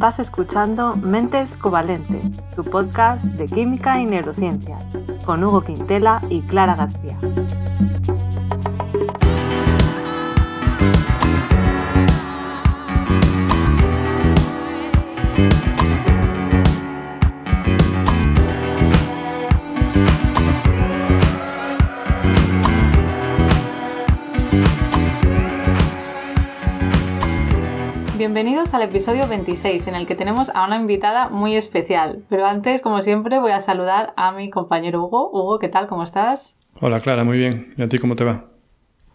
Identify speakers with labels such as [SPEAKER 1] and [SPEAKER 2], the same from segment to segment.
[SPEAKER 1] Estás escuchando Mentes Covalentes, tu podcast de química y neurociencia, con Hugo Quintela y Clara García. Bienvenidos al episodio 26 en el que tenemos a una invitada muy especial. Pero antes, como siempre, voy a saludar a mi compañero Hugo. Hugo, ¿qué tal? ¿Cómo estás?
[SPEAKER 2] Hola Clara, muy bien. ¿Y a ti cómo te va?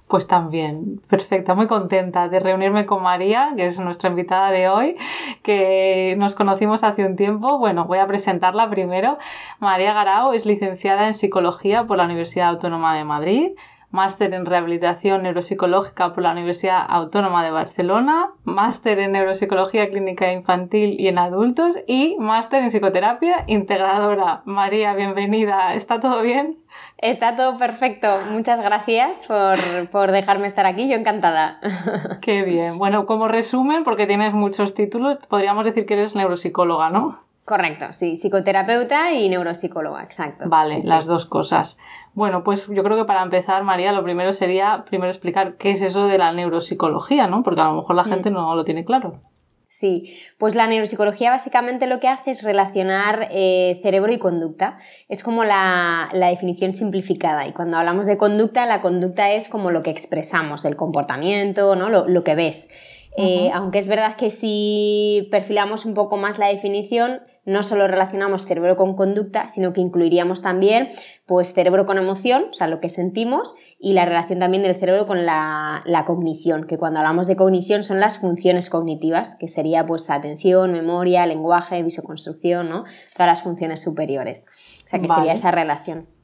[SPEAKER 1] Pues también, perfecta, muy contenta de reunirme con María, que es nuestra invitada de hoy, que nos conocimos hace un tiempo. Bueno, voy a presentarla primero. María Garao es licenciada en Psicología por la Universidad Autónoma de Madrid máster en rehabilitación neuropsicológica por la Universidad Autónoma de Barcelona, máster en neuropsicología clínica infantil y en adultos y máster en psicoterapia integradora. María, bienvenida. ¿Está todo bien?
[SPEAKER 3] Está todo perfecto. Muchas gracias por, por, dejarme estar aquí. Yo encantada.
[SPEAKER 1] Qué bien. Bueno, como resumen, porque tienes muchos títulos, podríamos decir que eres neuropsicóloga, ¿no?
[SPEAKER 3] Correcto, sí, psicoterapeuta y neuropsicóloga, exacto.
[SPEAKER 1] Vale, las dos cosas. Bueno, pues yo creo que para empezar, María, lo primero sería primero explicar qué es eso de la neuropsicología, ¿no? Porque a lo mejor la mm. gente no lo tiene claro.
[SPEAKER 3] Sí, pues la neuropsicología básicamente lo que hace es relacionar eh, cerebro y conducta. Es como la, definición simplificada. Y cuando hablamos de conducta, la conducta es como lo que expresamos, el comportamiento, ¿no? lo, lo que ves. Eh, aunque es verdad que si perfilamos un poco más la definición, no solo relacionamos cerebro con conducta, sino que incluiríamos también pues, cerebro con emoción, o sea, lo que sentimos, y la relación también del cerebro con la, cognición, que cuando hablamos de cognición son las funciones cognitivas, que sería pues atención, memoria, lenguaje, visoconstrucción, ¿no? Todas las funciones superiores. O sea, que sería esa relación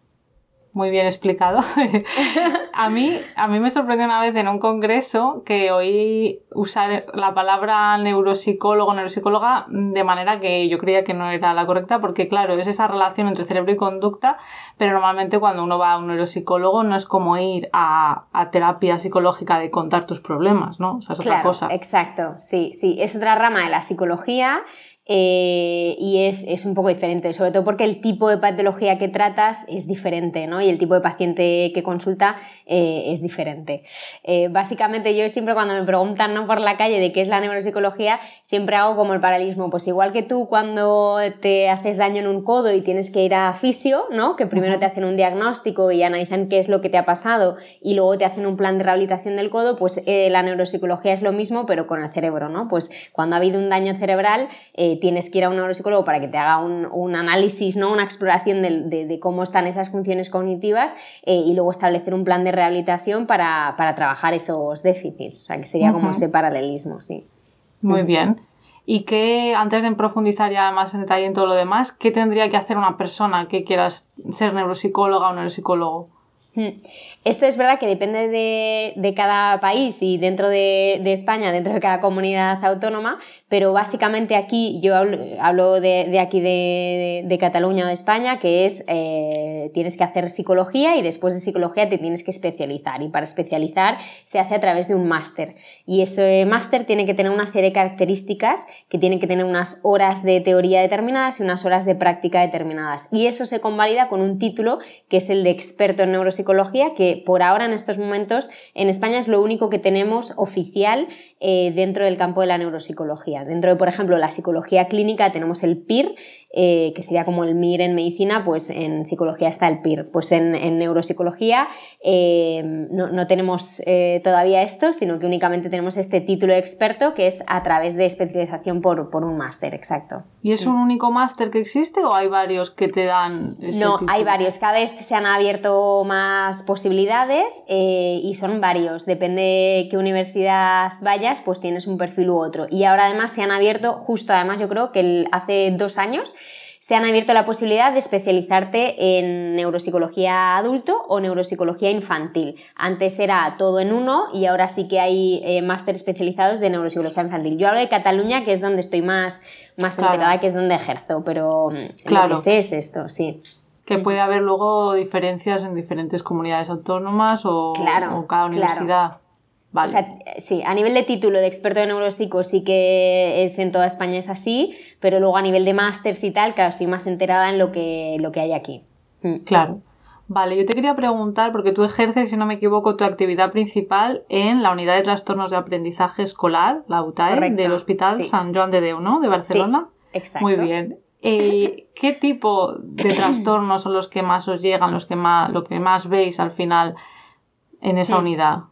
[SPEAKER 1] muy bien explicado. a, mí, a mí me sorprendió una vez en un congreso que oí usar la palabra neuropsicólogo, neuropsicóloga de manera que yo creía que no era la correcta porque claro, es esa relación entre cerebro y conducta, pero normalmente cuando uno va a un neuropsicólogo no es como ir a, terapia psicológica de contar tus problemas, ¿no? O sea, es otra cosa.
[SPEAKER 3] Exacto, sí, sí, es otra rama de la psicología eh, y es, un poco diferente, sobre todo porque el tipo de patología que tratas es diferente, ¿no? Y el tipo de paciente que consulta eh, es diferente. Eh, básicamente yo siempre cuando me preguntan ¿no? por la calle de qué es la neuropsicología, siempre hago como el paralelismo, pues igual que tú cuando te haces daño en un codo y tienes que ir a fisio, ¿no? Que primero te hacen un diagnóstico y analizan qué es lo que te ha pasado y luego te hacen un plan de rehabilitación del codo, pues la neuropsicología es lo mismo pero con el cerebro, ¿no? Pues cuando ha habido un daño cerebral, tienes que ir a un neuropsicólogo para que te haga un, análisis, ¿no? una exploración de, cómo están esas funciones cognitivas eh, y luego establecer un plan de rehabilitación para, trabajar esos déficits. O sea, que sería como ese paralelismo, sí.
[SPEAKER 1] Muy bien. Y que, antes de profundizar ya más en detalle en todo lo demás, ¿qué tendría que hacer una persona que quiera ser neuropsicóloga o neuropsicólogo?
[SPEAKER 3] Hmm. Esto es verdad que depende de, cada país y dentro de, España, dentro de cada comunidad autónoma, pero básicamente aquí yo hablo, de, aquí de, Cataluña o de España, que es eh, tienes que hacer psicología y después de psicología te tienes que especializar. Y para especializar se hace a través de un máster. Y ese máster tiene que tener una serie de características que tienen que tener unas horas de teoría determinadas y unas horas de práctica determinadas. Y eso se convalida con un título que es el de experto en neuropsicología que por ahora en estos momentos en España es lo único que tenemos oficial eh, dentro del campo de la neuropsicología. Dentro de, por ejemplo, la psicología clínica tenemos el PIR, eh, que sería como el MIR en medicina, pues en psicología está el PIR. Pues en, neuropsicología eh, no, tenemos todavía esto, sino que únicamente tenemos este título de experto que es a través de especialización por, un máster, exacto.
[SPEAKER 1] ¿Y es un único máster que existe o hay varios que te dan?
[SPEAKER 3] no, hay varios. Cada vez se han abierto más posibilidades y son varios. Depende de qué universidad vayas, pues tienes un perfil u otro. Y ahora además se han abierto, justo además yo creo que hace dos años, se han abierto la posibilidad de especializarte en neuropsicología adulto o neuropsicología infantil. Antes era todo en uno y ahora sí que hay eh, máster especializados de neuropsicología infantil. Yo hablo de Cataluña, que es donde estoy más, más enterada, que es donde ejerzo, pero claro. Mm, lo que sé es esto, sí.
[SPEAKER 1] Que puede haber luego diferencias en diferentes comunidades autónomas o, cada universidad.
[SPEAKER 3] O sea, sí, a nivel de título de experto en neuropsico sí que es en toda España es así, pero luego a nivel de másters y tal, claro, estoy más enterada en lo que, lo que hay aquí.
[SPEAKER 1] Mm. Claro. Vale, yo te quería preguntar, porque tú ejerces, si no me equivoco, tu actividad principal en la unidad de trastornos de aprendizaje escolar, la UTAE, del Hospital San Joan de Deu, ¿no? De Barcelona.
[SPEAKER 3] Sí, exacto.
[SPEAKER 1] Muy bien. Eh, ¿Qué tipo de trastornos son los que más os llegan, los que más, lo que más veis al final en esa unidad?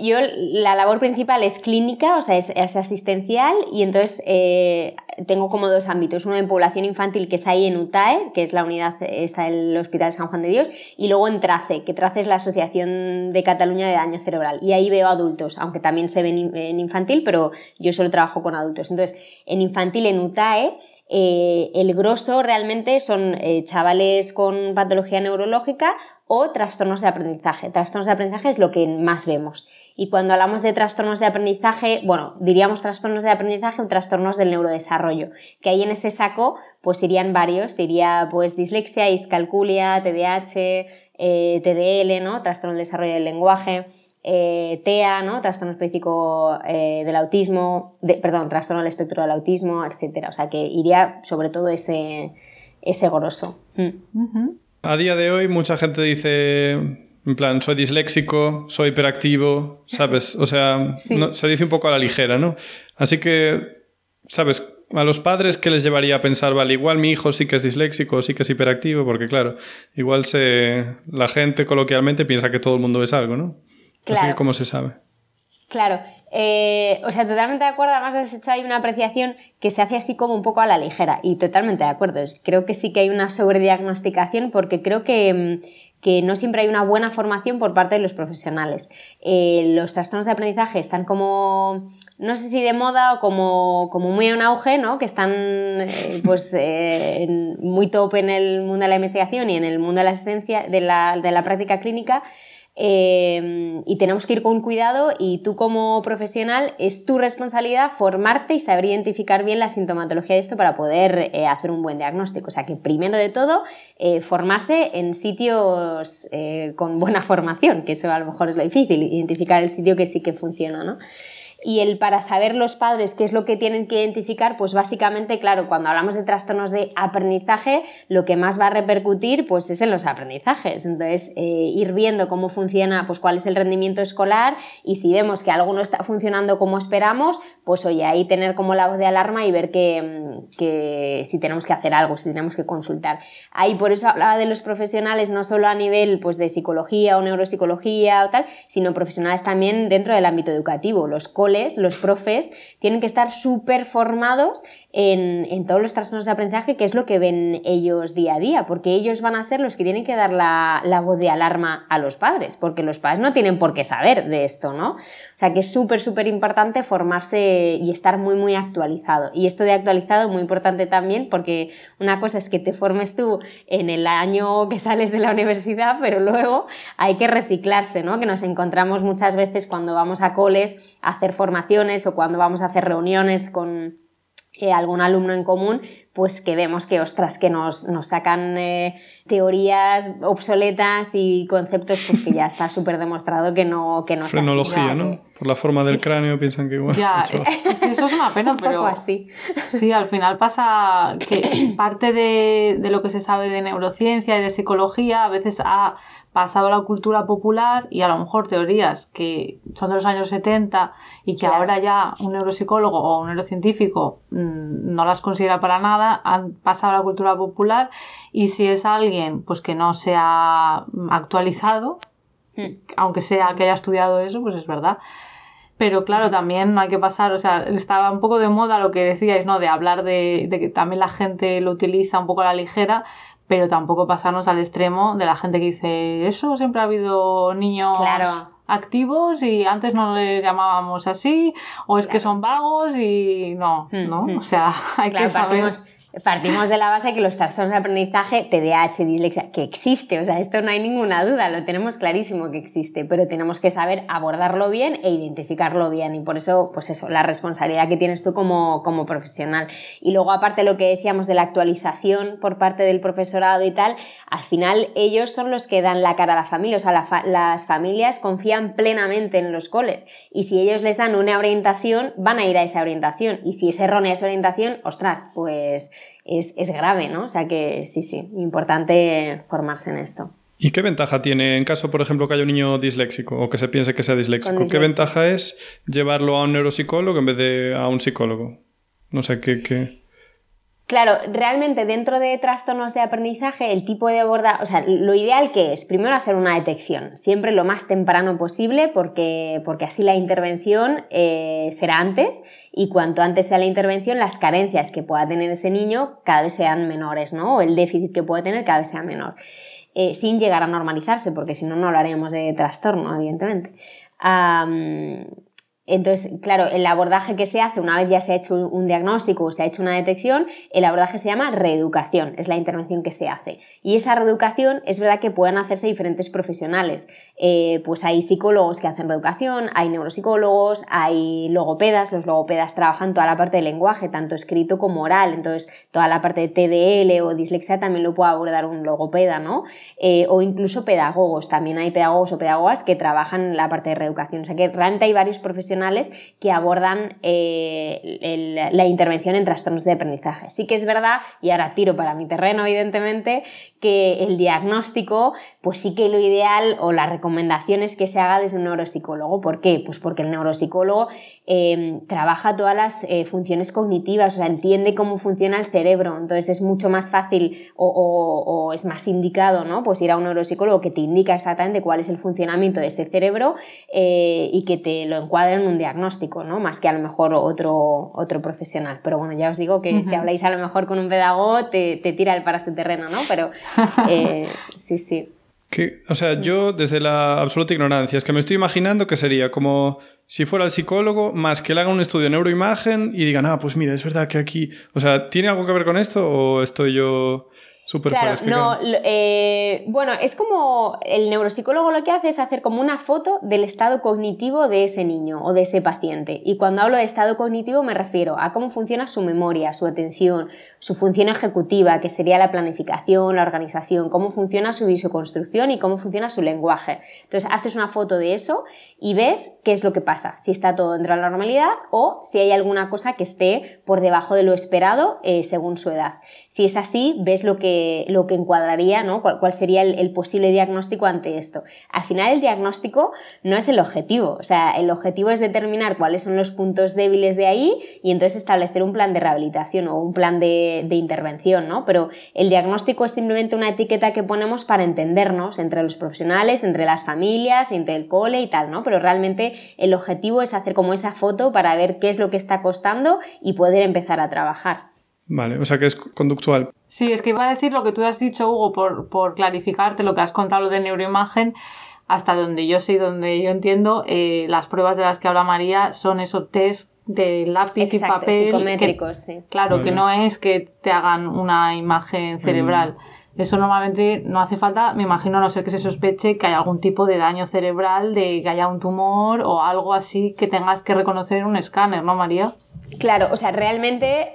[SPEAKER 3] Yo, la labor principal es clínica, o sea, es, asistencial y entonces eh, tengo como dos ámbitos. Uno en población infantil, que es ahí en UTAE, que es la unidad, está el Hospital San Juan de Dios, y luego en TRACE, que TRACE es la Asociación de Cataluña de Daño Cerebral. Y ahí veo adultos, aunque también se ven en infantil, pero yo solo trabajo con adultos. Entonces, en infantil, en UTAE, eh, el grosso realmente son eh, chavales con patología neurológica o trastornos de aprendizaje. Trastornos de aprendizaje es lo que más vemos. Y cuando hablamos de trastornos de aprendizaje, bueno, diríamos trastornos de aprendizaje o trastornos del neurodesarrollo, que ahí en ese saco pues irían varios, iría pues dislexia, iscalculia, TDAH, eh, TDL, ¿no? Trastorno del desarrollo del lenguaje, eh, TEA, ¿no? Trastorno específico eh, del autismo, perdón, trastorno del espectro del autismo, etcétera. O sea que iría sobre todo ese, ese grosso. Mm.
[SPEAKER 2] A día de hoy mucha gente dice, en plan, soy disléxico, soy hiperactivo, ¿sabes? O sea, se dice un poco a la ligera, ¿no? Así que, ¿sabes? A los padres, ¿qué les llevaría a pensar, vale, igual mi hijo sí que es disléxico, sí que es hiperactivo? Porque claro, igual se, la gente coloquialmente piensa que todo el mundo es algo, ¿no? Claro. Así que, ¿cómo se sabe?
[SPEAKER 3] Claro, eh, o sea, totalmente de acuerdo. Además, has hecho ahí una apreciación que se hace así como un poco a la ligera y totalmente de acuerdo. Creo que sí que hay una sobrediagnosticación porque creo que, mm, no siempre hay una buena formación por parte de los profesionales. Eh, los trastornos de aprendizaje están como, no sé si de moda o como, como muy en auge, ¿no? Que están eh, pues muy top en el mundo de la investigación y en el mundo de la asistencia, de la, de la práctica clínica Em, y tenemos que ir con cuidado y tú como profesional es tu responsabilidad formarte y saber identificar bien la sintomatología de esto para poder eh, hacer un buen diagnóstico. O sea que primero de todo, eh, formarse en sitios eh, con buena formación, que eso a lo mejor es lo difícil, identificar el sitio que sí que funciona, ¿no? Y el para saber los padres qué es lo que tienen que identificar, pues básicamente, claro, cuando hablamos de trastornos de aprendizaje, lo que más va a repercutir pues es en los aprendizajes. Entonces, eh, ir viendo cómo funciona, pues cuál es el rendimiento escolar y si vemos que algo no está funcionando como esperamos, pues oye, ahí tener como la voz de alarma y ver que, que si tenemos que hacer algo, si tenemos que consultar. Ahí por eso hablaba de los profesionales, no solo a nivel pues de psicología o neuropsicología o tal, sino profesionales también dentro del ámbito educativo, los los profes, tienen que estar súper formados en, todos los trastornos de aprendizaje, que es lo que ven ellos día a día, porque ellos van a ser los que tienen que dar la, voz de alarma a los padres, porque los padres no tienen por qué saber de esto, ¿no? O sea que es súper, súper importante formarse y estar muy, muy actualizado. Y esto de actualizado muy importante también, porque una cosa es que te formes tú en el año que sales de la universidad, pero luego hay que reciclarse, ¿no? Que nos encontramos muchas veces cuando vamos a coles a hacer formaciones o cuando vamos a hacer reuniones con eh, algún alumno en común, pues que vemos que, ostras, que nos, sacan eh, teorías obsoletas y conceptos pues que ya está súper demostrado que no que no
[SPEAKER 2] Frenología, ¿no? Por la forma del cráneo piensan que igual.
[SPEAKER 1] Ya, es, que eso es una pena, pero...
[SPEAKER 3] así.
[SPEAKER 1] Sí, al final pasa que parte de, de lo que se sabe de neurociencia y de psicología a veces ha pasado a la cultura popular y a lo mejor teorías que son de los años 70 y que ahora ya un neuropsicólogo o un neurocientífico mm, no las considera para nada, han pasado a la cultura popular y si es alguien pues que no se ha actualizado, hmm. aunque sea que haya estudiado eso, pues es verdad. Pero claro, también no hay que pasar, o sea, estaba un poco de moda lo que decíais, ¿no? De hablar de, de que también la gente lo utiliza un poco a la ligera, pero tampoco pasarnos al extremo de la gente que dice, eso siempre ha habido niños activos y antes no les llamábamos así, o es que son vagos y no, hmm, ¿no? Hmm. O sea, hay que saber...
[SPEAKER 3] Partimos de la base que los trastornos de aprendizaje, TDAH, dislexia, que existe, o sea, esto no hay ninguna duda, lo tenemos clarísimo que existe, pero tenemos que saber abordarlo bien e identificarlo bien y por eso, pues eso, la responsabilidad que tienes tú como, como profesional. Y luego, aparte lo que decíamos de la actualización por parte del profesorado y tal, al final ellos son los que dan la cara a la familia, o sea, las familias confían plenamente en los coles y si ellos les dan una orientación, van a ir a esa orientación y si es errónea esa orientación, ostras, pues es, grave, ¿no? O sea que sí, sí, importante formarse en esto.
[SPEAKER 2] ¿Y qué ventaja tiene en caso, por ejemplo, que haya un niño disléxico o que se piense que sea disléxico? ¿Qué ventaja es llevarlo a un neuropsicólogo en vez de a un psicólogo? No sé qué. qué...
[SPEAKER 3] Claro, realmente dentro de trastornos de aprendizaje, el tipo de abordaje, o sea, lo ideal que es, primero hacer una detección, siempre lo más temprano posible, porque, porque así la intervención eh, será antes y cuanto antes sea la intervención, las carencias que pueda tener ese niño cada vez sean menores, ¿no? O el déficit que puede tener cada vez sea menor. Eh, sin llegar a normalizarse, porque si no, no lo haremos de trastorno, evidentemente. Entonces, claro, el abordaje que se hace una vez ya se ha hecho un diagnóstico o se ha hecho una detección, el abordaje se llama reeducación, es la intervención que se hace. Y esa reeducación es verdad que pueden hacerse diferentes profesionales. Eh, pues hay psicólogos que hacen reeducación, hay neuropsicólogos, hay logopedas, los logopedas trabajan toda la parte del lenguaje, tanto escrito como oral, entonces toda la parte de TDL o dislexia también lo puede abordar un logopeda, ¿no? Eh, o incluso pedagogos, también hay pedagogos o pedagogas que trabajan la parte de reeducación, o sea que realmente hay varios profesionales que abordan eh, la intervención en trastornos de aprendizaje. Sí que es verdad, y ahora tiro para mi terreno, evidentemente, que el diagnóstico, pues sí que lo ideal o la recomendación es que se haga desde un neuropsicólogo. ¿Por qué? Pues porque el neuropsicólogo em, trabaja todas las eh, funciones cognitivas, o sea, entiende cómo funciona el cerebro, entonces es mucho más fácil o, es más indicado, ¿no? Pues ir a un neuropsicólogo que te indica exactamente cuál es el funcionamiento de ese cerebro eh, y que te lo encuadre en un diagnóstico, ¿no? Más que a lo mejor otro, otro profesional. Pero bueno, ya os digo que si habláis a lo mejor con un pedagogo, te, te tira el para su terreno, ¿no? Pero eh, sí, sí.
[SPEAKER 2] o sea, yo desde la absoluta ignorancia, es que me estoy imaginando que sería como si fuera el psicólogo, más que le haga un estudio de neuroimagen y digan, ah, pues mira, es verdad que aquí, o sea, ¿tiene algo que ver con esto o estoy yo
[SPEAKER 3] claro, no, eh, bueno, es como el neuropsicólogo lo que hace es hacer como una foto del estado cognitivo de ese niño o de ese paciente. Y cuando hablo de estado cognitivo me refiero a cómo funciona su memoria, su atención, su función ejecutiva, que sería la planificación, la organización, cómo funciona su visoconstrucción y cómo funciona su lenguaje. Entonces haces una foto de eso y ves qué es lo que pasa, si está todo dentro de la normalidad o si hay alguna cosa que esté por debajo de lo esperado eh, según su edad. Si es así, ves lo que, lo que encuadraría, ¿no? cuál, sería el, posible diagnóstico ante esto. Al final el diagnóstico no es el objetivo, o sea, el objetivo es determinar cuáles son los puntos débiles de ahí y entonces establecer un plan de rehabilitación o un plan de, de intervención, ¿no? Pero el diagnóstico es simplemente una etiqueta que ponemos para entendernos entre los profesionales, entre las familias, entre el cole y tal, ¿no? Pero realmente el objetivo es hacer como esa foto para ver qué es lo que está costando y poder empezar a trabajar.
[SPEAKER 2] Vale, o sea que es conductual.
[SPEAKER 1] Sí, es que iba a decir lo que tú has dicho, Hugo, por, por clarificarte lo que has contado lo de neuroimagen. Hasta donde yo sé y donde yo entiendo, eh, las pruebas de las que habla María son esos test de lápiz y papel.
[SPEAKER 3] Psicométricos, sí.
[SPEAKER 1] Claro, que no es que te hagan una imagen cerebral. Eso normalmente no hace falta, me imagino, a no ser que se sospeche que hay algún tipo de daño cerebral, de que haya un tumor o algo así que tengas que reconocer en un escáner, ¿no, María?
[SPEAKER 3] Claro, o sea, realmente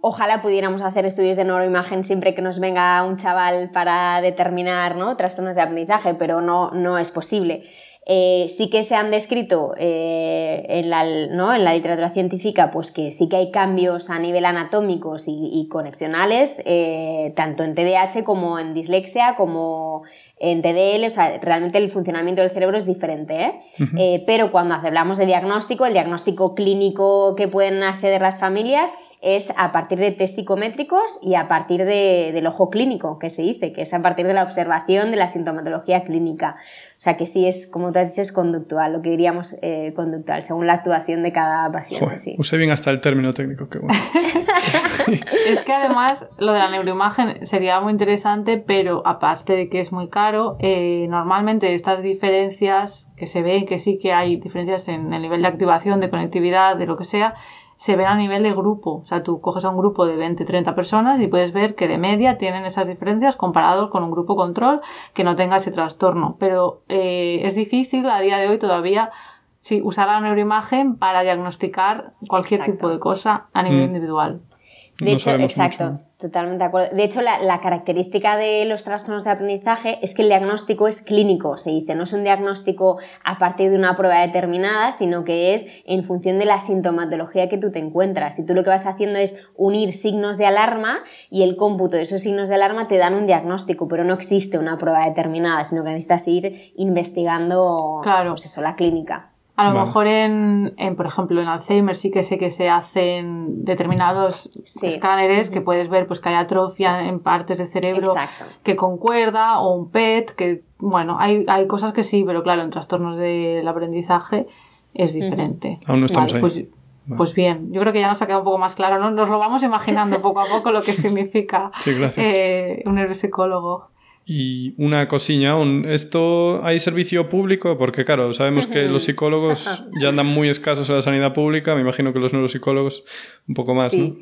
[SPEAKER 3] ojalá pudiéramos hacer estudios de neuroimagen siempre que nos venga un chaval para determinar ¿no? trastornos de aprendizaje, pero no, no es posible. Eh, sí que se han descrito eh, en, la, ¿no? en, la, literatura científica pues que sí que hay cambios a nivel anatómicos y, conexionales, eh, tanto en TDAH como en dislexia, como en TDL, o sea, realmente el funcionamiento del cerebro es diferente. pero cuando hablamos de diagnóstico, el diagnóstico clínico que pueden acceder las familias es a partir de test psicométricos y a partir del ojo clínico, que se dice, que es a partir de la observación de la sintomatología clínica. O sea que sí es, como tú has dicho, es conductual, lo que diríamos eh, conductual, según la actuación de cada paciente. sí.
[SPEAKER 2] Usé bien hasta el término técnico, qué bueno.
[SPEAKER 1] es que además lo de la neuroimagen sería muy interesante, pero aparte de que es muy caro, eh, normalmente estas diferencias que se ven, que sí que hay diferencias en el nivel de activación, de conectividad, de lo que sea, se ven a nivel de grupo. O sea, tú coges a un grupo de 20, 30 personas y puedes ver que de media tienen esas diferencias comparado con un grupo control que no tenga ese trastorno. Pero eh, es difícil a día de hoy todavía sí, usar la neuroimagen para diagnosticar cualquier tipo de cosa a nivel mm. individual.
[SPEAKER 3] De hecho, exacto, totalmente de acuerdo. De hecho, la, característica de los trastornos de aprendizaje es que el diagnóstico es clínico, se dice, no es un diagnóstico a partir de una prueba determinada, sino que es en función de la sintomatología que tú te encuentras. Y tú lo que vas haciendo es unir signos de alarma y el cómputo de esos signos de alarma te dan un diagnóstico, pero no existe una prueba determinada, sino que necesitas ir investigando
[SPEAKER 1] claro.
[SPEAKER 3] pues eso, la clínica.
[SPEAKER 1] A lo mejor en, en, por ejemplo, en Alzheimer sí que sé que se hacen determinados escáneres que puedes ver pues que hay atrofia en partes del cerebro que concuerda o un PET, que bueno, hay, hay cosas que sí, pero claro, en trastornos del aprendizaje es diferente.
[SPEAKER 2] Aún no estamos ahí.
[SPEAKER 1] Pues, pues, bien, yo creo que ya nos ha quedado un poco más claro, ¿no? Nos lo vamos imaginando poco a poco lo que significa eh, un neuropsicólogo.
[SPEAKER 2] Y una cosilla aún, ¿esto hay servicio público? Porque claro, sabemos que los psicólogos ya andan muy escasos en la sanidad pública, me imagino que los neuropsicólogos un poco más, ¿no?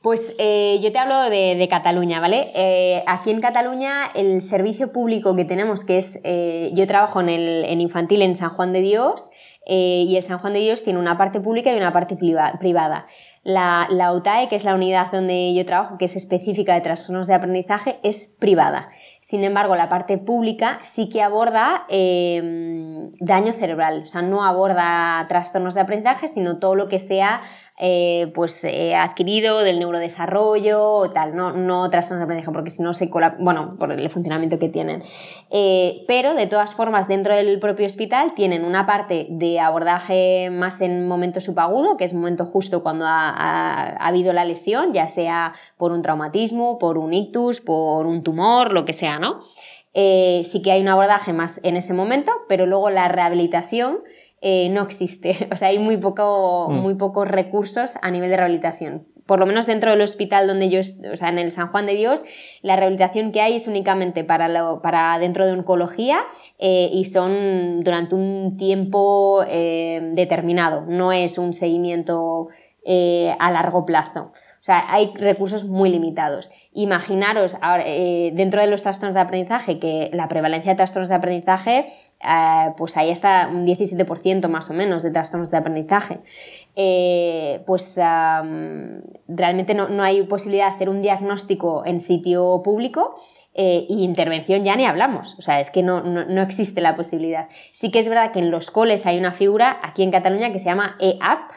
[SPEAKER 3] Pues eh, yo te hablo de, Cataluña, ¿vale? Eh, aquí en Cataluña el servicio público que tenemos, que es, eh, yo trabajo en, el, en infantil en San Juan de Dios y el San Juan de Dios tiene una parte pública y una parte privada. La, la UTAE, que es la unidad donde yo trabajo, que es específica de trastornos de aprendizaje, es privada. Sin embargo, la parte pública sí que aborda em, daño cerebral, o sea, no aborda trastornos de aprendizaje, sino todo lo que sea eh, pues eh, adquirido del neurodesarrollo o tal, no, no trastornos de aprendizaje, porque si no se bueno, por el funcionamiento que tienen. Eh, pero de todas formas, dentro del propio hospital tienen una parte de abordaje más en momento subagudo, que es momento justo cuando ha, ha habido la lesión, ya sea por un traumatismo, por un ictus, por un tumor, lo que sea, ¿no? sí que hay un abordaje más en ese momento, pero luego la rehabilitación eh, no existe. O sea, hay muy, poco, mm. muy pocos recursos a nivel de rehabilitación. Por lo menos dentro del hospital donde yo, o sea, en el San Juan de Dios, la rehabilitación que hay es únicamente para, lo, para dentro de oncología eh, y son durante un tiempo eh, determinado. No es un seguimiento a largo plazo. O sea, hay recursos muy limitados. Imaginaros ahora, eh, dentro de los trastornos de aprendizaje que la prevalencia de trastornos de aprendizaje, eh, pues ahí está un 17% más o menos de trastornos de aprendizaje. Eh, pues realmente no, hay posibilidad de hacer un diagnóstico en sitio público y intervención ya ni hablamos, o sea, es que no, no, existe la posibilidad. Sí que es verdad que en los coles hay una figura aquí en Cataluña que se llama EAP,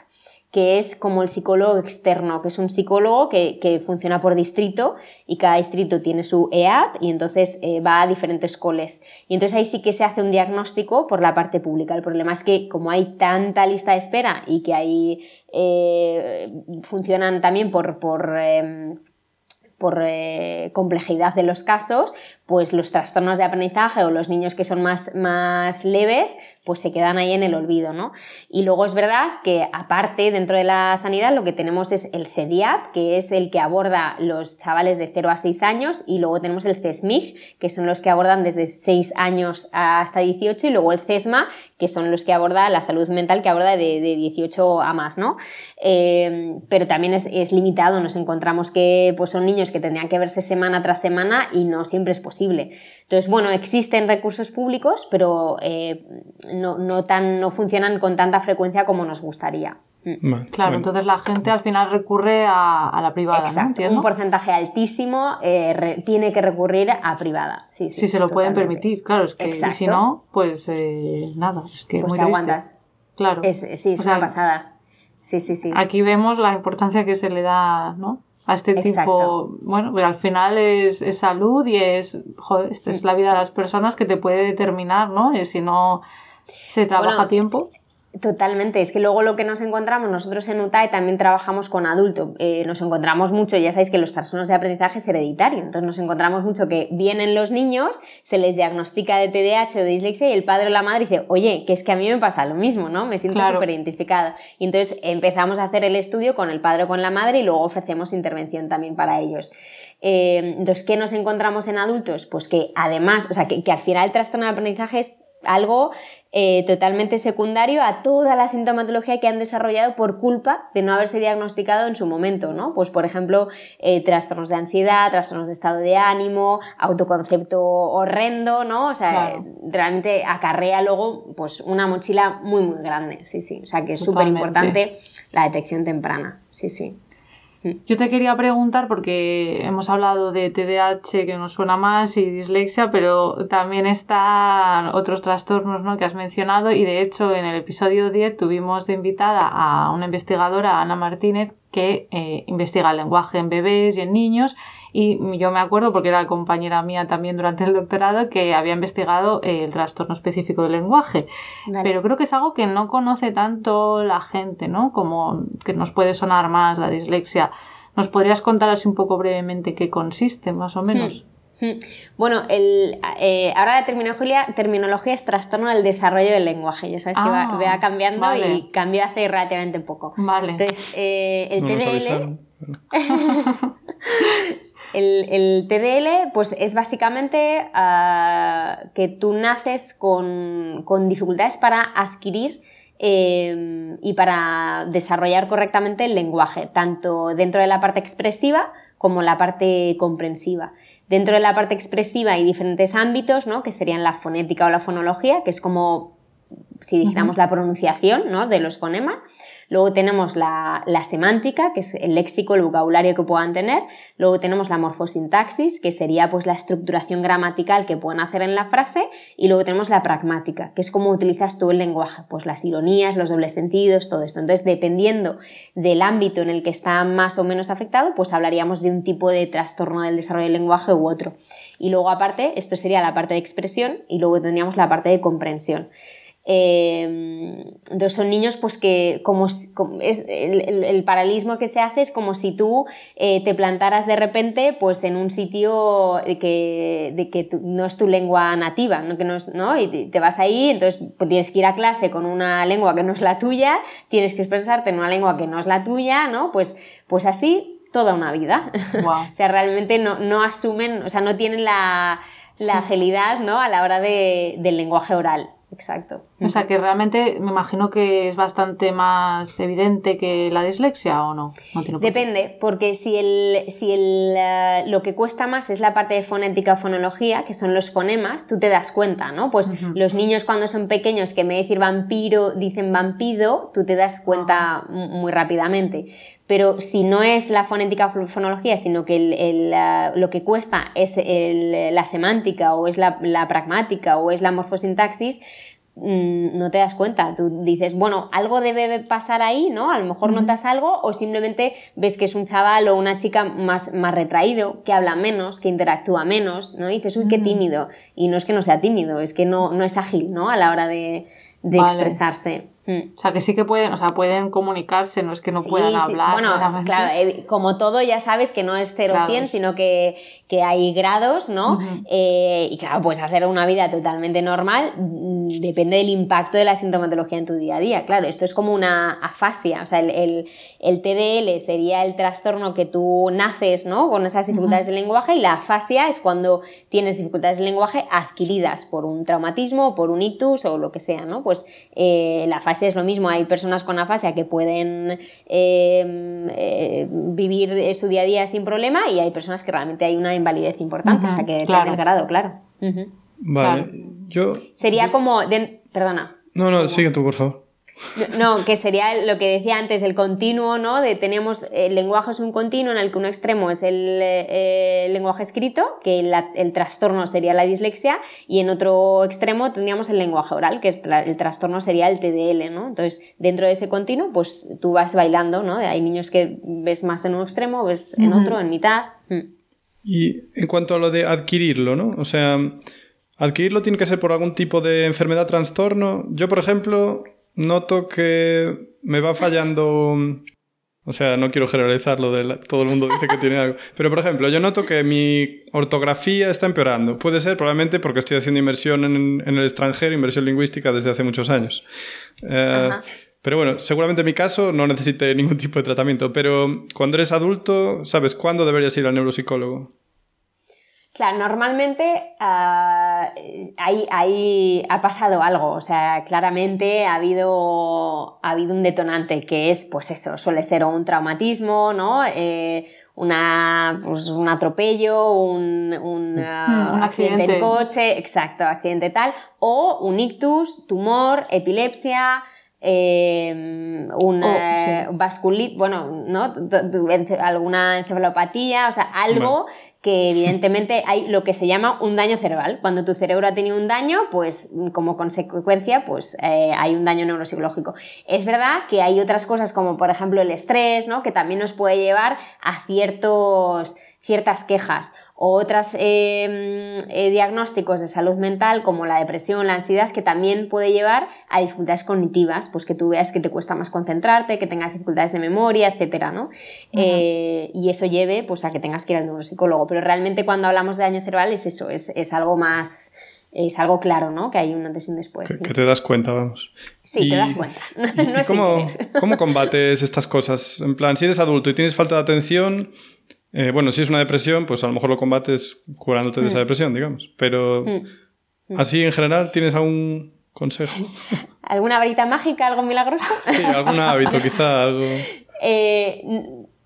[SPEAKER 3] que es como el psicólogo externo, que es un psicólogo que, funciona por distrito y cada distrito tiene su EAP y entonces eh, va a diferentes coles. Y entonces ahí sí que se hace un diagnóstico por la parte pública. El problema es que como hay tanta lista de espera y que ahí eh, funcionan también por... por em, por eh, complejidad de los casos, pues los trastornos de aprendizaje o los niños que son más, más leves, pues se quedan ahí en el olvido, ¿no? Y luego es verdad que aparte dentro de la sanidad lo que tenemos es el CEDIAP, que es el que aborda los chavales de 0 a 6 años y luego tenemos el CESMIG, que son los que abordan desde 6 años hasta 18 y luego el CESMA, que son los que aborda la salud mental, que aborda de, 18 a más, ¿no? Eh, pero también es, limitado, nos encontramos que pues, son niños que tendrían que verse semana tras semana y no siempre es posible. Entonces, bueno, existen recursos públicos, pero eh, no, no, tan, no funcionan con tanta frecuencia como nos gustaría.
[SPEAKER 1] Mm. claro, entonces la gente al final recurre a, la privada.
[SPEAKER 3] Exacto. Un porcentaje altísimo eh, tiene que recurrir a privada. Sí,
[SPEAKER 1] sí, si se lo pueden permitir, claro, es que si no, pues eh, nada, es que pues muy te aguantas. Claro.
[SPEAKER 3] sí, es una pasada. Sí, sí, sí.
[SPEAKER 1] Aquí vemos la importancia que se le da, ¿no? a este tipo, bueno, pues al final es, salud y es, joder, esta es la vida de las personas que te puede determinar, ¿no? Y si no se trabaja a tiempo.
[SPEAKER 3] Totalmente, es que luego lo que nos encontramos, nosotros en UTAE también trabajamos con adultos, eh, nos encontramos mucho, ya sabéis que los trastornos de aprendizaje es hereditario, entonces nos encontramos mucho que vienen los niños, se les diagnostica de TDAH o de dislexia y el padre o la madre dice, oye, que es que a mí me pasa lo mismo, ¿no? Me siento súper identificada. Y entonces empezamos a hacer el estudio con el padre o con la madre y luego ofrecemos intervención también para ellos. Eh, entonces, ¿qué nos encontramos en adultos? Pues que además, o sea, que, que al final el trastorno de aprendizaje es algo eh, totalmente secundario a toda la sintomatología que han desarrollado por culpa de no haberse diagnosticado en su momento, ¿no? Pues, por ejemplo, eh, trastornos de ansiedad, trastornos de estado de ánimo, autoconcepto horrendo, ¿no? O sea, realmente acarrea luego, pues, una mochila muy, muy grande, sí, sí. O sea, que es súper importante la detección temprana, sí, sí.
[SPEAKER 1] Yo te quería preguntar, porque hemos hablado de TDAH que nos suena más y dislexia, pero también están otros trastornos ¿no? que has mencionado y de hecho en el episodio 10 tuvimos de invitada a una investigadora, Ana Martínez, que eh, investiga el lenguaje en bebés y en niños y yo me acuerdo, porque era compañera mía también durante el doctorado, que había investigado el trastorno específico del lenguaje. Pero creo que es algo que no conoce tanto la gente, ¿no? Como que nos puede sonar más la dislexia. ¿Nos podrías contar así un poco brevemente qué consiste, más o menos?
[SPEAKER 3] Hmm. Hmm. Bueno, el, eh, ahora la terminología, terminología es trastorno del desarrollo del lenguaje. Ya sabes que va, ah, cambiando y cambió hace relativamente poco.
[SPEAKER 1] Vale.
[SPEAKER 3] Entonces, eh, el TDL. El, TDL pues, es básicamente ah, que tú naces con, dificultades para adquirir em, y para desarrollar correctamente el lenguaje, tanto dentro de la parte expresiva como la parte comprensiva. Dentro de la parte expresiva hay diferentes ámbitos, ¿no? que serían la fonética o la fonología, que es como si dijéramos la pronunciación ¿no? de los fonemas. Luego tenemos la, semántica, que es el léxico, el vocabulario que puedan tener. Luego tenemos la morfosintaxis, que sería pues la estructuración gramatical que pueden hacer en la frase. Y luego tenemos la pragmática, que es cómo utilizas tú el lenguaje, pues las ironías, los dobles sentidos, todo esto. Entonces, dependiendo del ámbito en el que está más o menos afectado, pues hablaríamos de un tipo de trastorno del desarrollo del lenguaje u otro. Y luego aparte, esto sería la parte de expresión y luego tendríamos la parte de comprensión. Em, entonces son niños pues que como, es el, paralismo que se hace es como si tú eh, te plantaras de repente pues en un sitio que, de que no es tu lengua nativa ¿no? Que no, ¿no? y te vas ahí entonces pues, tienes que ir a clase con una lengua que no es la tuya tienes que expresarte en una lengua que no es la tuya ¿no? pues, pues así toda una vida o sea realmente no, no asumen o sea no tienen la, la agilidad ¿no? a la hora de, del lenguaje oral Exacto.
[SPEAKER 1] O sea que realmente me imagino que es bastante más evidente que la dislexia o no.
[SPEAKER 3] Depende, porque si, el, si el, eh, lo que cuesta más es la parte de fonética o fonología, que son los fonemas, tú te das cuenta, ¿no? Pues los niños cuando son pequeños que me decir vampiro dicen vampido, tú te das cuenta muy rápidamente pero si no es la fonética o fonología, sino que el, lo que cuesta es la semántica o es la, pragmática o es la morfosintaxis, mm, no te das cuenta. Tú dices, bueno, algo debe pasar ahí, ¿no? A lo mejor notas algo o simplemente ves que es un chaval o una chica más, más retraído, que habla menos, que interactúa menos, ¿no? Y dices, uy, qué tímido. Y no es que no sea tímido, es que no, no es ágil, ¿no? A la hora de, expresarse.
[SPEAKER 1] Mm. O sea, que sí que pueden, o sea, pueden comunicarse, no es que no puedan hablar.
[SPEAKER 3] Bueno, claro, eh, como todo ya sabes que no es 0-100, sino que, que, hay grados, ¿no? Eh, y claro, puedes hacer una vida totalmente normal, mm, depende del impacto de la sintomatología en tu día a día. Claro, esto es como una afasia, o sea, el, el, TDL sería el trastorno que tú naces, ¿no? Con esas dificultades de lenguaje y la afasia es cuando tienes dificultades de lenguaje adquiridas por un traumatismo, por un ictus o lo que sea, ¿no? Pues eh, la afasia es lo mismo. Hay personas con afasia que pueden em, eh, vivir su día a día sin problema y hay personas que realmente hay una invalidez importante. o sea, que depende del grado, claro.
[SPEAKER 2] Vale. Yo.
[SPEAKER 3] Sería como. Perdona.
[SPEAKER 2] No, no, sigue tú, por favor.
[SPEAKER 3] No, que sería lo que decía antes, el continuo, ¿no? De tenemos, el lenguaje es un continuo en el que un extremo es el, eh, lenguaje escrito, que el trastorno sería la dislexia, y en otro extremo tendríamos el lenguaje oral, que el trastorno sería el TDL, ¿no? Entonces, dentro de ese continuo, pues tú vas bailando, ¿no? Hay niños que ves más en un extremo, ves en otro, en mitad. Mm.
[SPEAKER 2] Y en cuanto a lo de adquirirlo, ¿no? O sea, adquirirlo tiene que ser por algún tipo de enfermedad, trastorno. Yo, por ejemplo, noto que me va fallando. O sea, no quiero generalizarlo, de todo el mundo dice que tiene algo. Pero, por ejemplo, yo noto que mi ortografía está empeorando. Puede ser probablemente porque estoy haciendo inmersión en, el extranjero, inversión lingüística desde hace muchos años. Eh, pero bueno, seguramente en mi caso no necesite ningún tipo de tratamiento. Pero cuando eres adulto, ¿sabes cuándo deberías ir al neuropsicólogo?
[SPEAKER 3] Claro, normalmente ah, ahí, ha pasado algo, o sea, claramente ha habido, ha habido un detonante que es, pues eso, suele ser un traumatismo, ¿no? Eh, una, pues un atropello, un, un, ah, accidente. en coche, exacto, accidente tal, o un ictus, tumor, epilepsia, eh, una bueno, ¿no? alguna encefalopatía, o sea, algo que evidentemente hay lo que se llama un daño cerebral. Cuando tu cerebro ha tenido un daño, pues como consecuencia, pues eh, hay un daño neuropsicológico. Es verdad que hay otras cosas como por ejemplo el estrés, ¿no? Que también nos puede llevar a ciertos ciertas quejas o otros em, eh, diagnósticos de salud mental como la depresión, la ansiedad, que también puede llevar a dificultades cognitivas, pues que tú veas que te cuesta más concentrarte, que tengas dificultades de memoria, etcétera, ¿no? Eh, y eso lleve pues, a que tengas que ir al neuropsicólogo. Pero realmente cuando hablamos de daño cerebral es eso, es, es algo más es algo claro, ¿no? Que hay un antes y un después.
[SPEAKER 2] Que, te das cuenta, vamos.
[SPEAKER 3] Sí, te das cuenta.
[SPEAKER 2] No, cómo, cómo, combates estas cosas? En plan, si eres adulto y tienes falta de atención, eh, bueno, si es una depresión, pues a lo mejor lo combates curándote de esa mm. depresión, digamos. Pero mm. Mm. así en general, ¿tienes algún consejo?
[SPEAKER 3] ¿Alguna varita mágica, algo milagroso?
[SPEAKER 2] sí, algún hábito, quizá, algo.
[SPEAKER 3] Eh,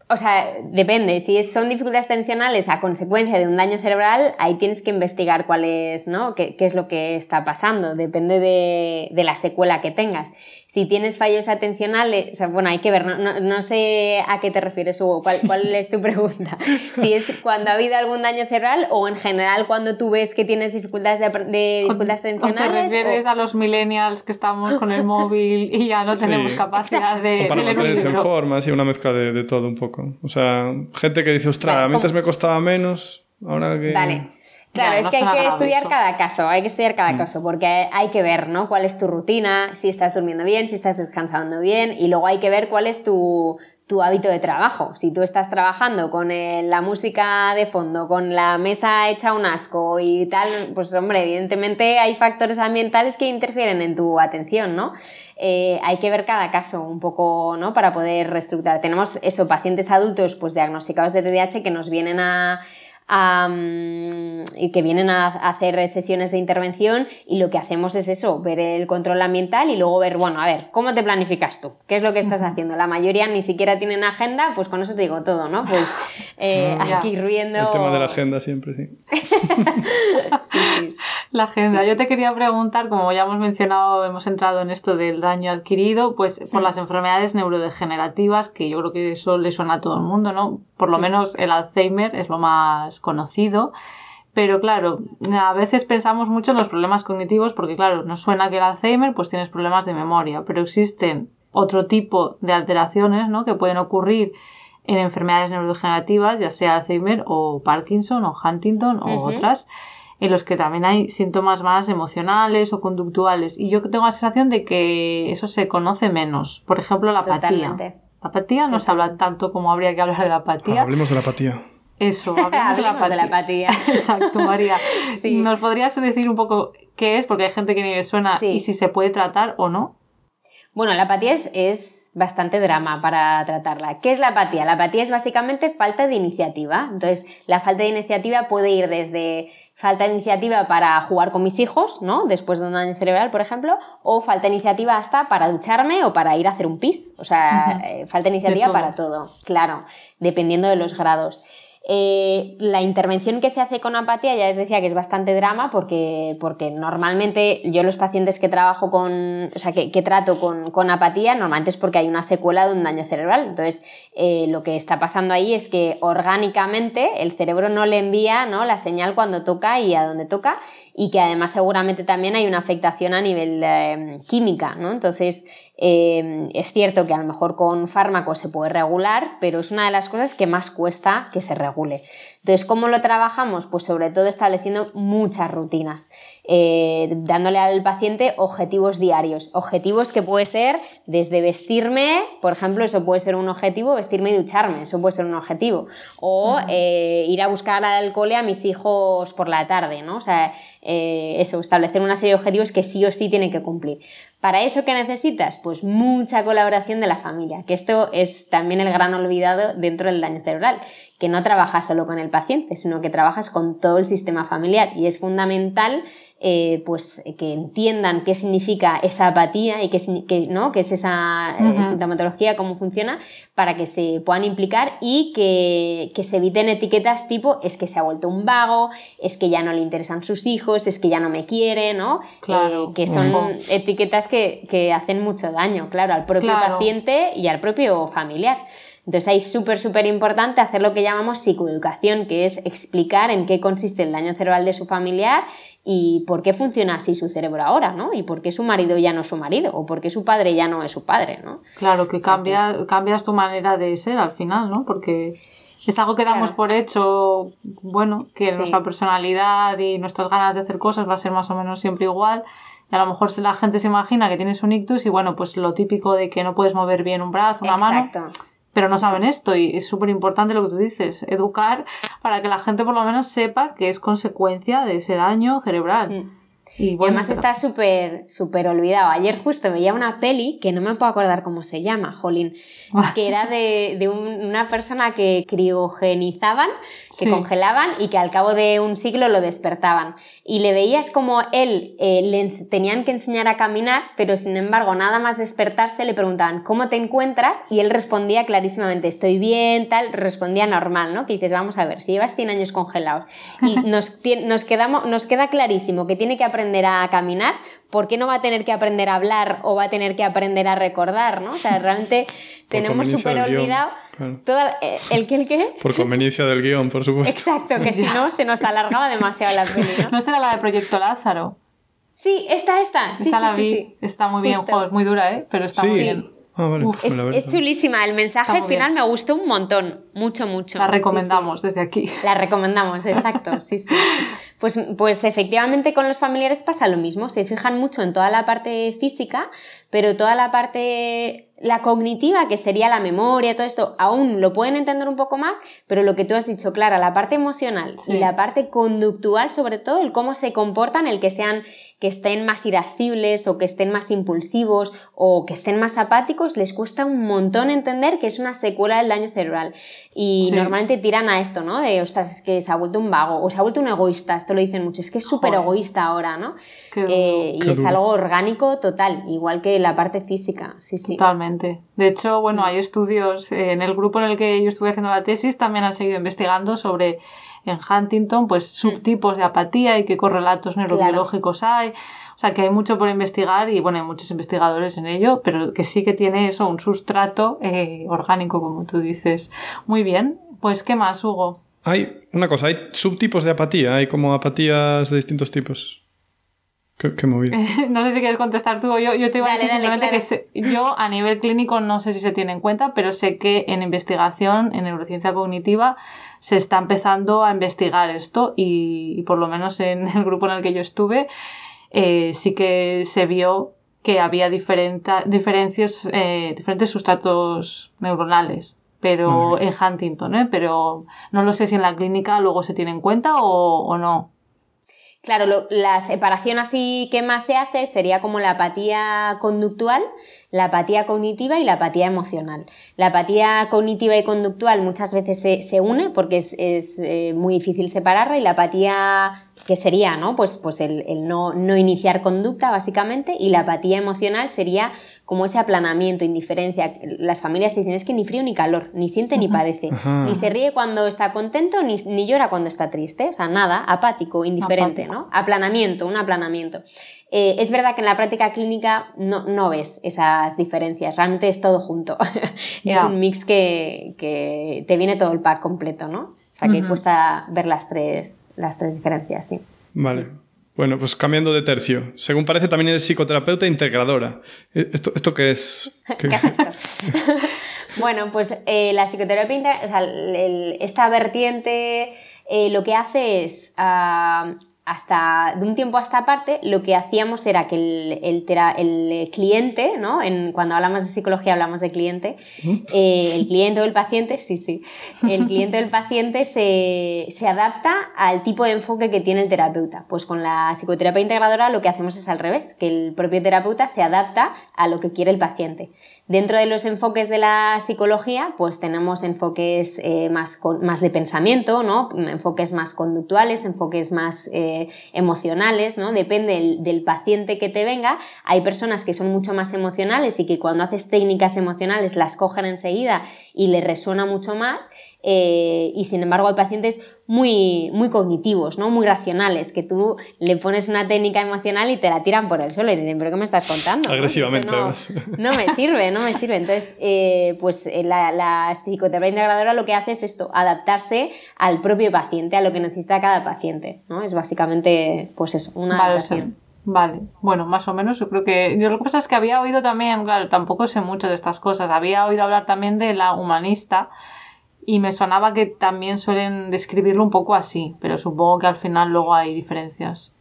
[SPEAKER 3] o sea, depende. Si son dificultades atencionales a consecuencia de un daño cerebral, ahí tienes que investigar cuál es, ¿no? qué, qué es lo que está pasando. Depende de, de la secuela que tengas si tienes fallos atencionales, o sea, bueno, hay que ver, no, sé a qué te refieres, Hugo, ¿cuál, cuál es tu pregunta? Si es cuando ha habido algún daño cerebral o en general cuando tú ves que tienes dificultades, de, dificultades atencionales.
[SPEAKER 1] ¿O te refieres a los millennials que estamos con el móvil y ya no tenemos capacidad de...
[SPEAKER 2] O para mantenerse en forma, así, una mezcla de, todo un poco. O sea, gente que dice, ostras, mientras me costaba menos, ahora que...
[SPEAKER 3] Vale. Claro, es que hay que estudiar cada caso, hay que estudiar cada mm. caso, porque hay que ver, ¿no? Cuál es tu rutina, si estás durmiendo bien, si estás descansando bien, y luego hay que ver cuál es tu, tu hábito de trabajo. Si tú estás trabajando con la música de fondo, con la mesa hecha un asco y tal, pues hombre, evidentemente hay factores ambientales que interfieren en tu atención, ¿no? Eh, hay que ver cada caso un poco, ¿no? Para poder reestructurar. Tenemos eso, pacientes adultos pues diagnosticados de TDAH que nos vienen a y que vienen a, hacer sesiones de intervención y lo que hacemos es eso, ver el control ambiental y luego ver, bueno, a ver, ¿cómo te planificas tú? ¿Qué es lo que estás haciendo? La mayoría ni siquiera tienen agenda, pues con eso te digo todo, ¿no? Pues eh, aquí riendo...
[SPEAKER 2] El tema de la agenda siempre, sí.
[SPEAKER 1] sí, sí. La agenda. Yo te quería preguntar, como ya hemos mencionado, hemos entrado en esto del daño adquirido, pues por las enfermedades neurodegenerativas, que yo creo que eso le suena a todo el mundo, ¿no? Por lo menos el Alzheimer es lo más conocido. Pero claro, a veces pensamos mucho en los problemas cognitivos porque claro, nos suena que el Alzheimer pues tienes problemas de memoria, pero existen otro tipo de alteraciones ¿no? que pueden ocurrir en enfermedades neurodegenerativas, ya sea Alzheimer o Parkinson o Huntington o otras, en los que también hay síntomas más emocionales o conductuales. Y yo tengo la sensación de que eso se conoce menos. Por ejemplo, la apatía. La apatía no se habla tanto como habría que hablar de la apatía.
[SPEAKER 2] hablemos de la apatía.
[SPEAKER 1] Eso, hablamos,
[SPEAKER 3] de, la apatía.
[SPEAKER 1] Exacto, María. ¿Nos podrías decir un poco qué es? Porque hay gente que ni le suena y si se puede tratar o no.
[SPEAKER 3] Bueno, la apatía es, bastante drama para tratarla. ¿Qué es la apatía? La apatía es básicamente falta de iniciativa. Entonces, la falta de iniciativa puede ir desde falta de iniciativa para jugar con mis hijos, ¿no? Después de un daño cerebral, por ejemplo, o falta de iniciativa hasta para ducharme o para ir a hacer un pis. O sea, eh, falta de iniciativa para todo, claro, dependiendo de los grados. Eh, la intervención que se hace con apatía ya les decía que es bastante drama porque, porque normalmente yo los pacientes que trabajo con, o sea, que, trato con, apatía, normalmente es porque hay una secuela de un daño cerebral. Entonces, eh, lo que está pasando ahí es que orgánicamente el cerebro no le envía ¿no? la señal cuando toca y a dónde toca y que además seguramente también hay una afectación a nivel eh, química, ¿no? Entonces, eh, es cierto que a lo mejor con fármacos se puede regular, pero es una de las cosas que más cuesta que se regule. Entonces, ¿cómo lo trabajamos? Pues sobre todo estableciendo muchas rutinas, eh, dándole al paciente objetivos diarios, objetivos que puede ser desde vestirme, por ejemplo, eso puede ser un objetivo, vestirme y ducharme, eso puede ser un objetivo, o eh, ir a buscar al cole a mis hijos por la tarde, ¿no? O sea, eso, establecer una serie de objetivos que sí o sí tienen que cumplir. ¿Para eso qué necesitas? Pues mucha colaboración de la familia, que esto es también el gran olvidado dentro del daño cerebral, que no trabajas solo con el paciente, sino que trabajas con todo el sistema familiar y es fundamental eh, pues que entiendan qué significa esa apatía y qué, ¿no? qué es esa eh, sintomatología, cómo funciona, para que se puedan implicar y que, se eviten etiquetas tipo es que se ha vuelto un vago, es que ya no le interesan sus hijos, es que ya no me quiere, ¿no?
[SPEAKER 1] Claro.
[SPEAKER 3] Eh, que son etiquetas que, hacen mucho daño, claro, al propio paciente y al propio familiar. Entonces ahí es súper, súper importante hacer lo que llamamos psicoeducación, que es explicar en qué consiste el daño cerebral de su familiar y por qué funciona así su cerebro ahora, ¿no? Y por qué su marido ya no es su marido o por qué su padre ya no es su padre, ¿no?
[SPEAKER 1] Claro, que, cambia, cambias tu manera de ser al final, ¿no? Porque es algo que damos por hecho, bueno, que nuestra personalidad y nuestras ganas de hacer cosas va a ser más o menos siempre igual. Y a lo mejor la gente se imagina que tienes un ictus y bueno, pues lo típico de que no puedes mover bien un brazo, una Exacto. mano pero no saben esto y es súper importante lo que tú dices, educar para que la gente por lo menos sepa que es consecuencia de ese daño cerebral.
[SPEAKER 3] Mm. Y, además está súper, súper olvidado. Ayer justo veía una peli que no me puedo acordar cómo se llama, Jolín, que era de, una persona que criogenizaban, que congelaban y que al cabo de un siglo lo despertaban. Y le veías como él eh, le tenían que enseñar a caminar, pero sin embargo, nada más despertarse le preguntaban, ¿cómo te encuentras? Y él respondía clarísimamente, estoy bien, tal, respondía normal, ¿no? Que dices, vamos a ver, si llevas 100 años congelados y nos, nos, quedamos, nos queda clarísimo que tiene que aprender a caminar, ¿por qué no va a tener que aprender a hablar o va a tener que aprender a recordar, ¿no? O sea, realmente tenemos súper olvidado eh, el que el qué.
[SPEAKER 2] Por conveniencia del guion, por supuesto.
[SPEAKER 3] Exacto, que si no se nos alargaba demasiado la peli, ¿no?
[SPEAKER 1] ¿No será la de Proyecto Lázaro?
[SPEAKER 3] Sí, esta, esta. Sí,
[SPEAKER 1] la vi. Está muy bien, es muy dura, ¿eh? Pero está muy bien.
[SPEAKER 2] Ah,
[SPEAKER 3] es, es, chulísima. El mensaje final me gustó un montón. Mucho, mucho.
[SPEAKER 1] La recomendamos desde aquí.
[SPEAKER 3] La recomendamos, exacto. Sí, sí. Pues, pues efectivamente con los familiares pasa lo mismo. Se fijan mucho en toda la parte física, pero toda la parte, la cognitiva, que sería la memoria, todo esto, aún lo pueden entender un poco más, pero lo que tú has dicho, Clara, la parte emocional y la parte conductual, sobre todo, el cómo se comportan, el que sean que estén más irascibles o que estén más impulsivos o que estén más apáticos, les cuesta un montón entender que es una secuela del daño cerebral. Y normalmente tiran a esto, ¿no? De, ostras, es que se ha vuelto un vago o se ha vuelto un egoísta, esto lo dicen mucho, es que es súper egoísta ahora, ¿no? Eh, y es algo orgánico total, igual que la parte física, sí, sí.
[SPEAKER 1] Totalmente. De hecho, bueno, hay estudios eh, en el grupo en el que yo estuve haciendo la tesis, también han seguido investigando sobre en Huntington, pues subtipos de apatía y qué correlatos neurobiológicos hay. O sea, que hay mucho por investigar y, bueno, hay muchos investigadores en ello, pero que sí que tiene eso, un sustrato eh, orgánico, como tú dices. Muy bien. Pues, ¿qué más, Hugo?
[SPEAKER 2] Hay una cosa, hay subtipos de apatía, hay como apatías de distintos tipos. Qué, movido.
[SPEAKER 1] no sé si quieres contestar tú o yo. Yo te iba a decir simplemente que yo a nivel clínico no sé si se tiene en cuenta, pero sé que en investigación, en neurociencia cognitiva, se está empezando a investigar esto y, por lo menos en el grupo en el que yo estuve eh, sí que se vio que había diferencias, eh, diferentes sustratos neuronales pero en Huntington, ¿eh? pero no lo sé si en la clínica luego se tiene en cuenta o, no.
[SPEAKER 3] Claro, la separación así que más se hace sería como la apatía conductual, la apatía cognitiva y la apatía emocional. La apatía cognitiva y conductual muchas veces se, une porque es, eh, muy difícil separarla y la apatía que sería ¿no? Pues, pues el, no, no, iniciar conducta básicamente y la apatía emocional sería como ese aplanamiento, indiferencia. Las familias dicen es que ni frío ni calor, ni siente ni padece, ni se ríe cuando está contento, ni, ni, llora cuando está triste, o sea, nada, apático, indiferente, ¿no? Aplanamiento, un aplanamiento. Eh, es verdad que en la práctica clínica no, no, ves esas diferencias, realmente es todo junto. es un mix que, que, te viene todo el pack completo, ¿no? O sea que cuesta ver las tres, las tres diferencias, sí.
[SPEAKER 2] Vale. Bueno, pues cambiando de tercio. Según parece, también eres psicoterapeuta integradora. Eh, ¿Esto, esto qué es?
[SPEAKER 3] ¿Qué, es esto? bueno, pues eh, la psicoterapia, o sea, esta vertiente lo que hace es ah, hasta de un tiempo a esta parte, lo que hacíamos era que el, el, cliente, ¿no? En, cuando hablamos de psicología hablamos de cliente, eh, el cliente o el paciente, sí, sí, el cliente o el paciente se, se, adapta al tipo de enfoque que tiene el terapeuta. Pues con la psicoterapia integradora lo que hacemos es al revés, que el propio terapeuta se adapta a lo que quiere el paciente. Dentro de los enfoques de la psicología, pues tenemos enfoques eh, más, más de pensamiento, ¿no? enfoques más conductuales, enfoques más eh, emocionales, ¿no? depende del, paciente que te venga. Hay personas que son mucho más emocionales y que cuando haces técnicas emocionales las cogen enseguida y le resuena mucho más. Eh, y sin embargo hay pacientes muy, muy cognitivos, ¿no? muy racionales, que tú le pones una técnica emocional y te la tiran por el suelo y dicen, pero ¿qué me estás contando?
[SPEAKER 2] Agresivamente.
[SPEAKER 3] No, me sirve, no me sirve. Entonces, eh, pues eh, la, la, psicoterapia integradora lo que hace es esto, adaptarse al propio paciente, a lo que necesita cada paciente. ¿no? Es básicamente, pues eso, una adaptación.
[SPEAKER 1] Vale, bueno, más o menos yo creo que... Yo lo que pasa es que había oído también, claro, tampoco sé mucho de estas cosas, había oído hablar también de la humanista, y me sonaba que también suelen describirlo un poco así, pero supongo que al final luego hay diferencias.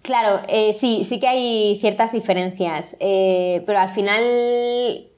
[SPEAKER 3] Claro, eh, sí, sí que hay ciertas diferencias, eh, pero al final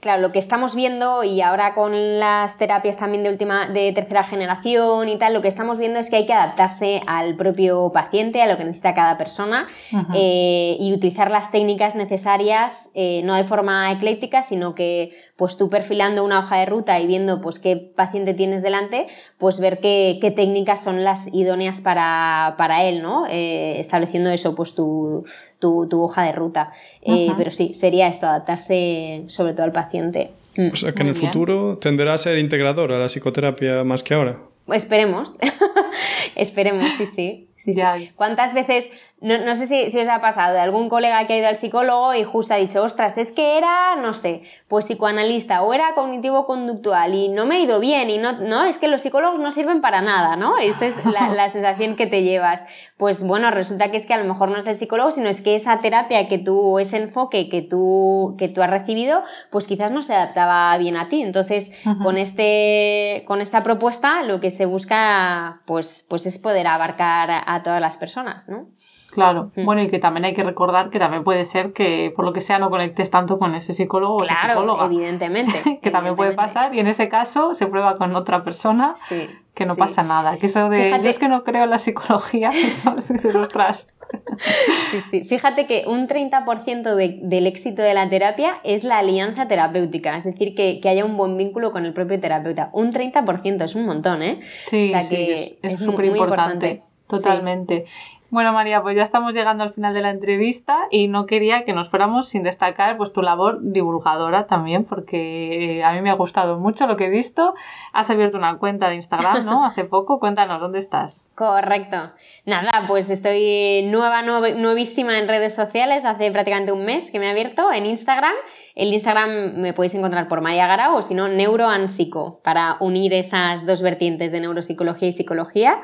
[SPEAKER 3] claro, lo que estamos viendo y ahora con las terapias también de última, de tercera generación y tal, lo que estamos viendo es que hay que adaptarse al propio paciente, a lo que necesita cada persona eh, y utilizar las técnicas necesarias, eh, no de forma ecléctica, sino que pues tú perfilando una hoja de ruta y viendo pues qué paciente tienes delante, pues ver qué, técnicas son las idóneas para, él, ¿no? Eh, estableciendo eso, pues tu, tu, hoja de ruta. Eh, pero sí, sería esto, adaptarse sobre todo al paciente.
[SPEAKER 2] Mm. O sea que en el futuro tenderá a ser integrador a la psicoterapia más que ahora.
[SPEAKER 3] Esperemos, esperemos, sí, sí. Sí, sí. ¿Cuántas veces no, sé si, si, os ha pasado de algún colega que ha ido al psicólogo y justo ha dicho, ostras, es que era, no sé, pues psicoanalista o era cognitivo-conductual y no me ha ido bien y no, no, es que los psicólogos no sirven para nada, ¿no? Esta es la, sensación que te llevas. Pues bueno, resulta que es que a lo mejor no es el psicólogo, sino es que esa terapia que tú, ese enfoque que tú, que tú has recibido, pues quizás no se adaptaba bien a ti. Entonces, con, este, con esta propuesta lo que se busca, pues, pues es poder abarcar a todas las personas, ¿no?
[SPEAKER 1] Claro, mm. bueno, y que también hay que recordar que también puede ser que por lo que sea no conectes tanto con ese psicólogo o esa psicóloga.
[SPEAKER 3] Evidentemente.
[SPEAKER 1] que también puede pasar y en ese caso se prueba con otra persona que no pasa nada. Que eso de yo es que no creo en la psicología, eso dices, ostras.
[SPEAKER 3] Sí, sí. Fíjate que un 30% del éxito de la terapia es la alianza terapéutica, es decir, que, haya un buen vínculo con el propio terapeuta. Un 30% es un montón, ¿eh?
[SPEAKER 1] Sí, sí, es súper importante. Totalmente. Bueno, María, pues ya estamos llegando al final de la entrevista y no quería que nos fuéramos sin destacar pues tu labor divulgadora también, porque a mí me ha gustado mucho lo que he visto. Has abierto una cuenta de Instagram, ¿no? Hace poco. Cuéntanos, ¿dónde estás?
[SPEAKER 3] Correcto. Nada, pues estoy nueva, nuevísima en redes sociales. Hace prácticamente un mes que me he abierto en Instagram. El Instagram me podéis encontrar por María Garao o si no, Neuroansico, para unir esas dos vertientes de neuropsicología y psicología.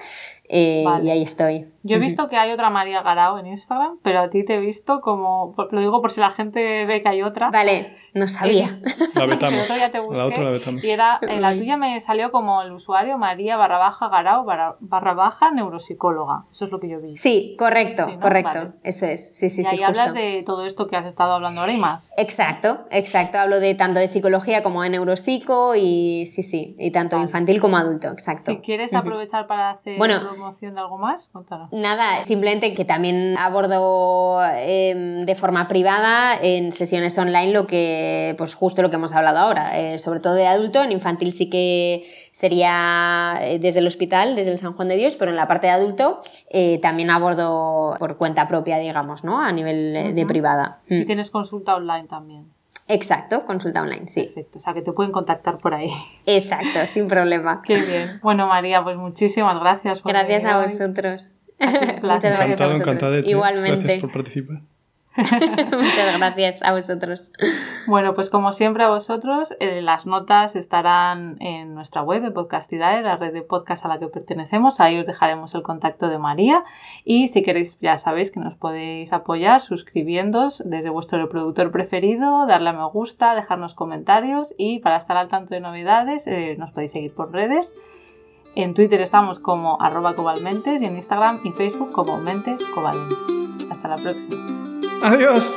[SPEAKER 3] Eh, y ahí estoy.
[SPEAKER 1] Yo he visto que hay otra María Garao en Instagram, pero a ti te he visto como. Lo digo por si la gente ve que hay otra.
[SPEAKER 3] Vale. No sabía.
[SPEAKER 2] La vetamos.
[SPEAKER 1] la otra la vetamos. Y era, en la tuya me salió como el usuario María barra baja Garao barra, baja neuropsicóloga. Eso es lo que yo vi.
[SPEAKER 3] Sí, correcto, correcto. Eso es. Sí, sí,
[SPEAKER 1] y ahí hablas de todo esto que has estado hablando ahora y más.
[SPEAKER 3] Exacto, exacto. Hablo de tanto de psicología como de neuropsico y sí, sí. Y tanto infantil como adulto, exacto.
[SPEAKER 1] Si quieres aprovechar para hacer promoción de algo más, contanos.
[SPEAKER 3] Nada, simplemente que también abordo em, de forma privada en sesiones online lo que pues justo lo que hemos hablado ahora, eh, sobre todo de adulto, en infantil sí que sería eh, desde el hospital, desde el San Juan de Dios, pero en la parte de adulto eh, también abordo por cuenta propia, digamos, ¿no? A nivel de privada.
[SPEAKER 1] Y mm. tienes consulta online también.
[SPEAKER 3] Exacto, consulta online, sí.
[SPEAKER 1] Perfecto, o sea que te pueden contactar por ahí.
[SPEAKER 3] Exacto, sin problema.
[SPEAKER 1] Qué bien. Bueno, María, pues muchísimas gracias.
[SPEAKER 3] Por gracias a vosotros. Muchas gracias a vosotros. Igualmente.
[SPEAKER 2] Gracias por participar.
[SPEAKER 3] Muchas gracias a vosotros.
[SPEAKER 1] Bueno, pues como siempre a vosotros, eh, las notas estarán en nuestra web de Podcastidae, la red de podcast a la que pertenecemos. Ahí os dejaremos el contacto de María. Y si queréis, ya sabéis que nos podéis apoyar suscribiéndoos desde vuestro reproductor preferido, darle a me gusta, dejarnos comentarios y para estar al tanto de novedades eh, nos podéis seguir por redes. En Twitter estamos como arroba cobalmentes y en Instagram y Facebook como mentes covalentes. Hasta la próxima.
[SPEAKER 2] Adiós.